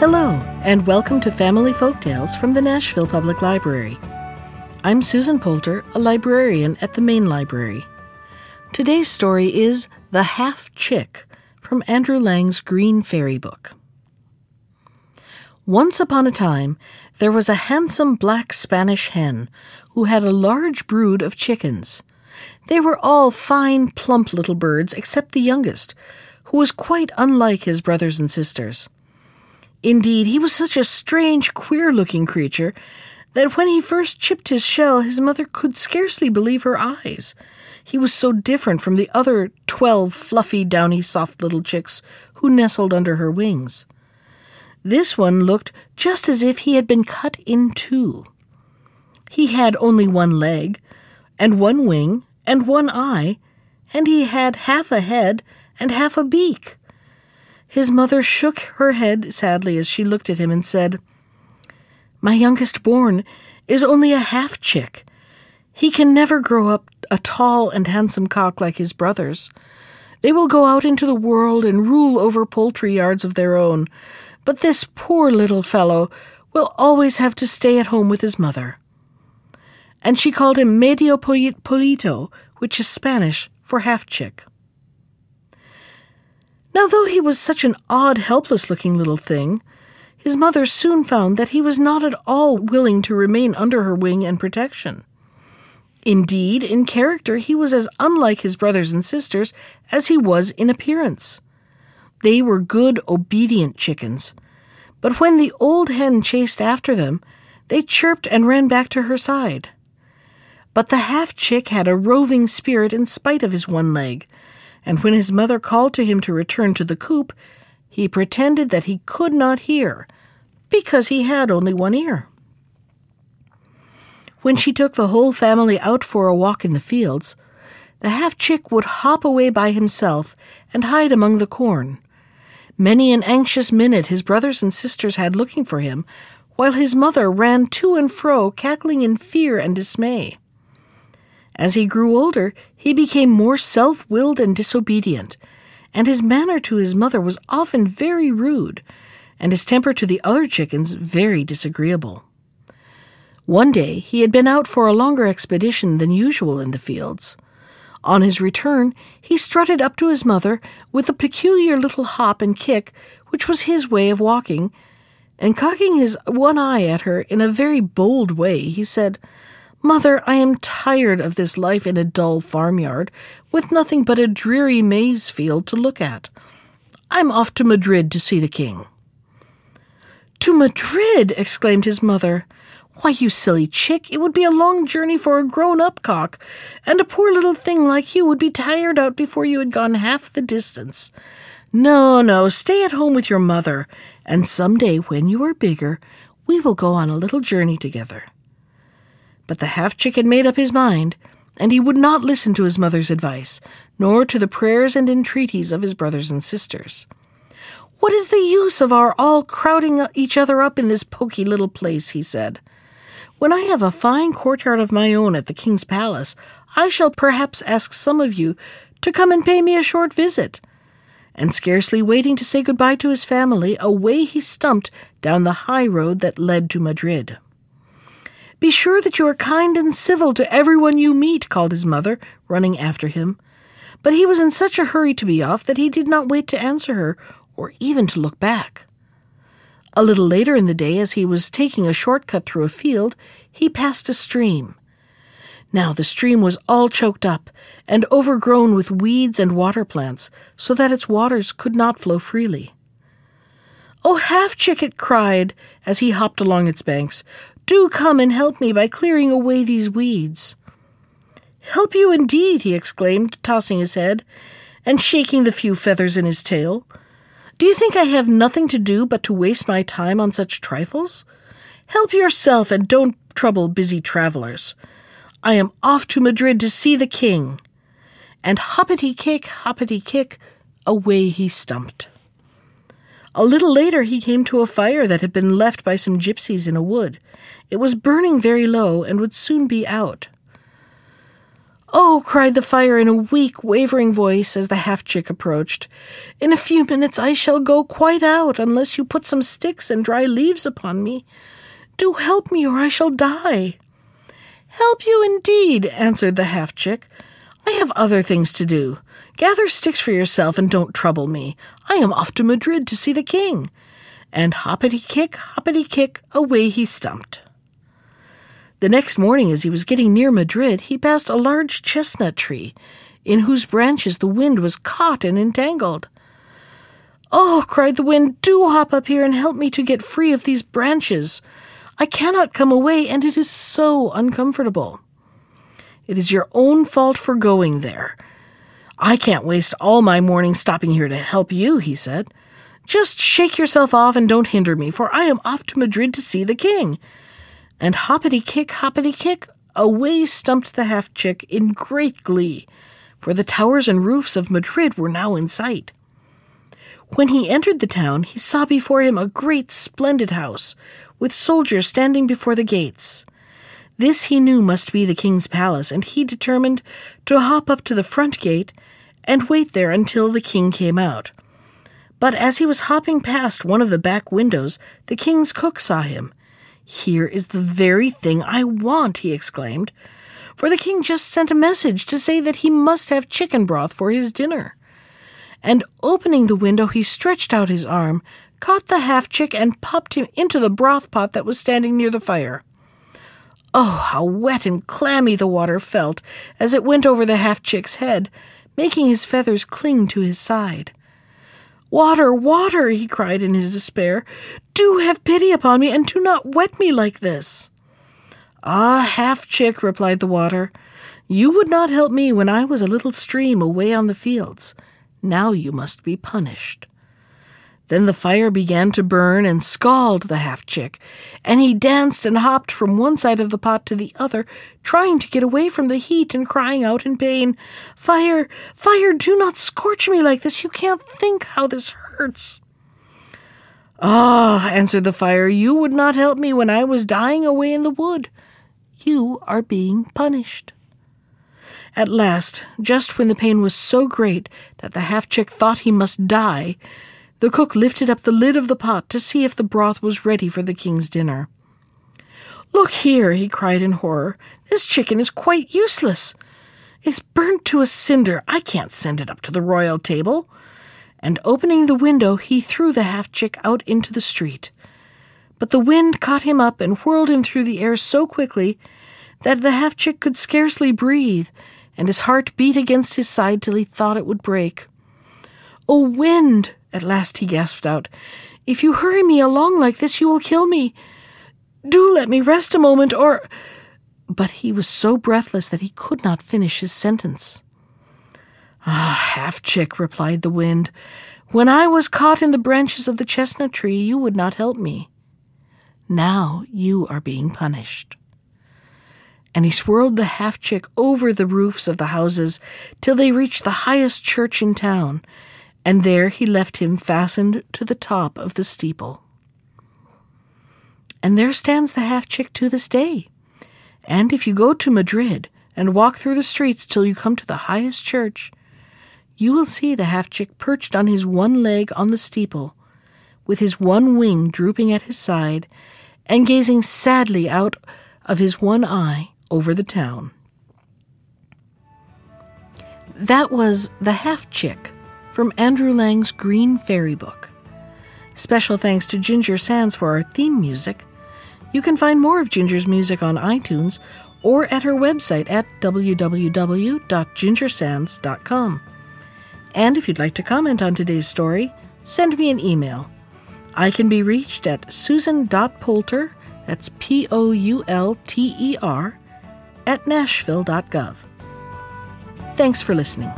Hello, and welcome to Family Folktales from the Nashville Public Library. I'm Susan Poulter, a librarian at the Main Library. Today's story is The Half Chick from Andrew Lang's Green Fairy Book. Once upon a time, there was a handsome black Spanish hen who had a large brood of chickens. They were all fine, plump little birds except the youngest, who was quite unlike his brothers and sisters. Indeed, he was such a strange, queer looking creature that when he first chipped his shell, his mother could scarcely believe her eyes. He was so different from the other twelve fluffy, downy, soft little chicks who nestled under her wings. This one looked just as if he had been cut in two. He had only one leg, and one wing, and one eye, and he had half a head and half a beak. His mother shook her head sadly as she looked at him and said, My youngest born is only a half chick. He can never grow up a tall and handsome cock like his brothers. They will go out into the world and rule over poultry yards of their own, but this poor little fellow will always have to stay at home with his mother. And she called him medio pollito, which is Spanish for half chick. Now, though he was such an odd, helpless looking little thing, his mother soon found that he was not at all willing to remain under her wing and protection. Indeed, in character, he was as unlike his brothers and sisters as he was in appearance. They were good, obedient chickens, but when the old hen chased after them, they chirped and ran back to her side. But the half chick had a roving spirit in spite of his one leg, and when his mother called to him to return to the coop, he pretended that he could not hear, because he had only one ear. When she took the whole family out for a walk in the fields, the half chick would hop away by himself and hide among the corn. Many an anxious minute his brothers and sisters had looking for him, while his mother ran to and fro, cackling in fear and dismay. As he grew older, he became more self willed and disobedient, and his manner to his mother was often very rude, and his temper to the other chickens very disagreeable. One day he had been out for a longer expedition than usual in the fields. On his return, he strutted up to his mother with a peculiar little hop and kick, which was his way of walking, and cocking his one eye at her in a very bold way, he said, Mother, I am tired of this life in a dull farmyard, with nothing but a dreary maize field to look at. I'm off to Madrid to see the king. To Madrid! exclaimed his mother. Why, you silly chick, it would be a long journey for a grown up cock, and a poor little thing like you would be tired out before you had gone half the distance. No, no, stay at home with your mother, and some day when you are bigger, we will go on a little journey together. But the half chick had made up his mind, and he would not listen to his mother's advice, nor to the prayers and entreaties of his brothers and sisters. What is the use of our all crowding each other up in this poky little place? he said. When I have a fine courtyard of my own at the king's palace, I shall perhaps ask some of you to come and pay me a short visit. And scarcely waiting to say goodbye to his family, away he stumped down the high road that led to Madrid. Be sure that you are kind and civil to everyone you meet, called his mother, running after him. But he was in such a hurry to be off that he did not wait to answer her or even to look back. A little later in the day, as he was taking a short cut through a field, he passed a stream. Now the stream was all choked up and overgrown with weeds and water plants, so that its waters could not flow freely. Oh, Half Chick, it cried as he hopped along its banks. Do come and help me by clearing away these weeds. Help you indeed, he exclaimed, tossing his head and shaking the few feathers in his tail. Do you think I have nothing to do but to waste my time on such trifles? Help yourself and don't trouble busy travelers. I am off to Madrid to see the king. And hoppity kick, hoppity kick, away he stumped. A little later, he came to a fire that had been left by some gypsies in a wood. It was burning very low and would soon be out. Oh, cried the fire in a weak, wavering voice as the half chick approached. In a few minutes I shall go quite out unless you put some sticks and dry leaves upon me. Do help me, or I shall die. Help you indeed, answered the half chick. I have other things to do. Gather sticks for yourself and don't trouble me. I am off to Madrid to see the king. And hoppity kick, hoppity kick, away he stumped. The next morning, as he was getting near Madrid, he passed a large chestnut tree, in whose branches the wind was caught and entangled. Oh, cried the wind, do hop up here and help me to get free of these branches. I cannot come away, and it is so uncomfortable. It is your own fault for going there. I can't waste all my morning stopping here to help you, he said. Just shake yourself off and don't hinder me, for I am off to Madrid to see the king and hoppity kick, hoppity kick, away stumped the half chick in great glee, for the towers and roofs of Madrid were now in sight. When he entered the town, he saw before him a great splendid house, with soldiers standing before the gates. This he knew must be the king's palace, and he determined to hop up to the front gate and wait there until the king came out. But as he was hopping past one of the back windows, the king's cook saw him here is the very thing I want, he exclaimed, for the king just sent a message to say that he must have chicken broth for his dinner. And opening the window, he stretched out his arm, caught the half chick, and popped him into the broth pot that was standing near the fire. Oh, how wet and clammy the water felt as it went over the half chick's head, making his feathers cling to his side. Water, water, he cried in his despair. Do have pity upon me, and do not wet me like this. Ah, half chick, replied the water, you would not help me when I was a little stream away on the fields. Now you must be punished. Then the fire began to burn and scald the half chick, and he danced and hopped from one side of the pot to the other, trying to get away from the heat and crying out in pain, Fire, fire, do not scorch me like this. You can't think how this hurts. Ah, answered the fire, you would not help me when I was dying away in the wood. You are being punished. At last, just when the pain was so great that the half chick thought he must die, the cook lifted up the lid of the pot to see if the broth was ready for the king's dinner. Look here, he cried in horror. This chicken is quite useless. It's burnt to a cinder. I can't send it up to the royal table. And opening the window, he threw the half chick out into the street. But the wind caught him up and whirled him through the air so quickly that the half chick could scarcely breathe, and his heart beat against his side till he thought it would break. Oh, wind! At last he gasped out, If you hurry me along like this, you will kill me. Do let me rest a moment, or. But he was so breathless that he could not finish his sentence. Ah, half chick, replied the wind, when I was caught in the branches of the chestnut tree, you would not help me. Now you are being punished. And he swirled the half chick over the roofs of the houses till they reached the highest church in town, and there he left him fastened to the top of the steeple. And there stands the half chick to this day. And if you go to Madrid and walk through the streets till you come to the highest church, you will see the half chick perched on his one leg on the steeple, with his one wing drooping at his side, and gazing sadly out of his one eye over the town. That was The Half Chick from Andrew Lang's Green Fairy Book. Special thanks to Ginger Sands for our theme music. You can find more of Ginger's music on iTunes or at her website at www.gingersands.com. And if you'd like to comment on today's story, send me an email. I can be reached at susan.poulter, that's P O U L T E R, at nashville.gov. Thanks for listening.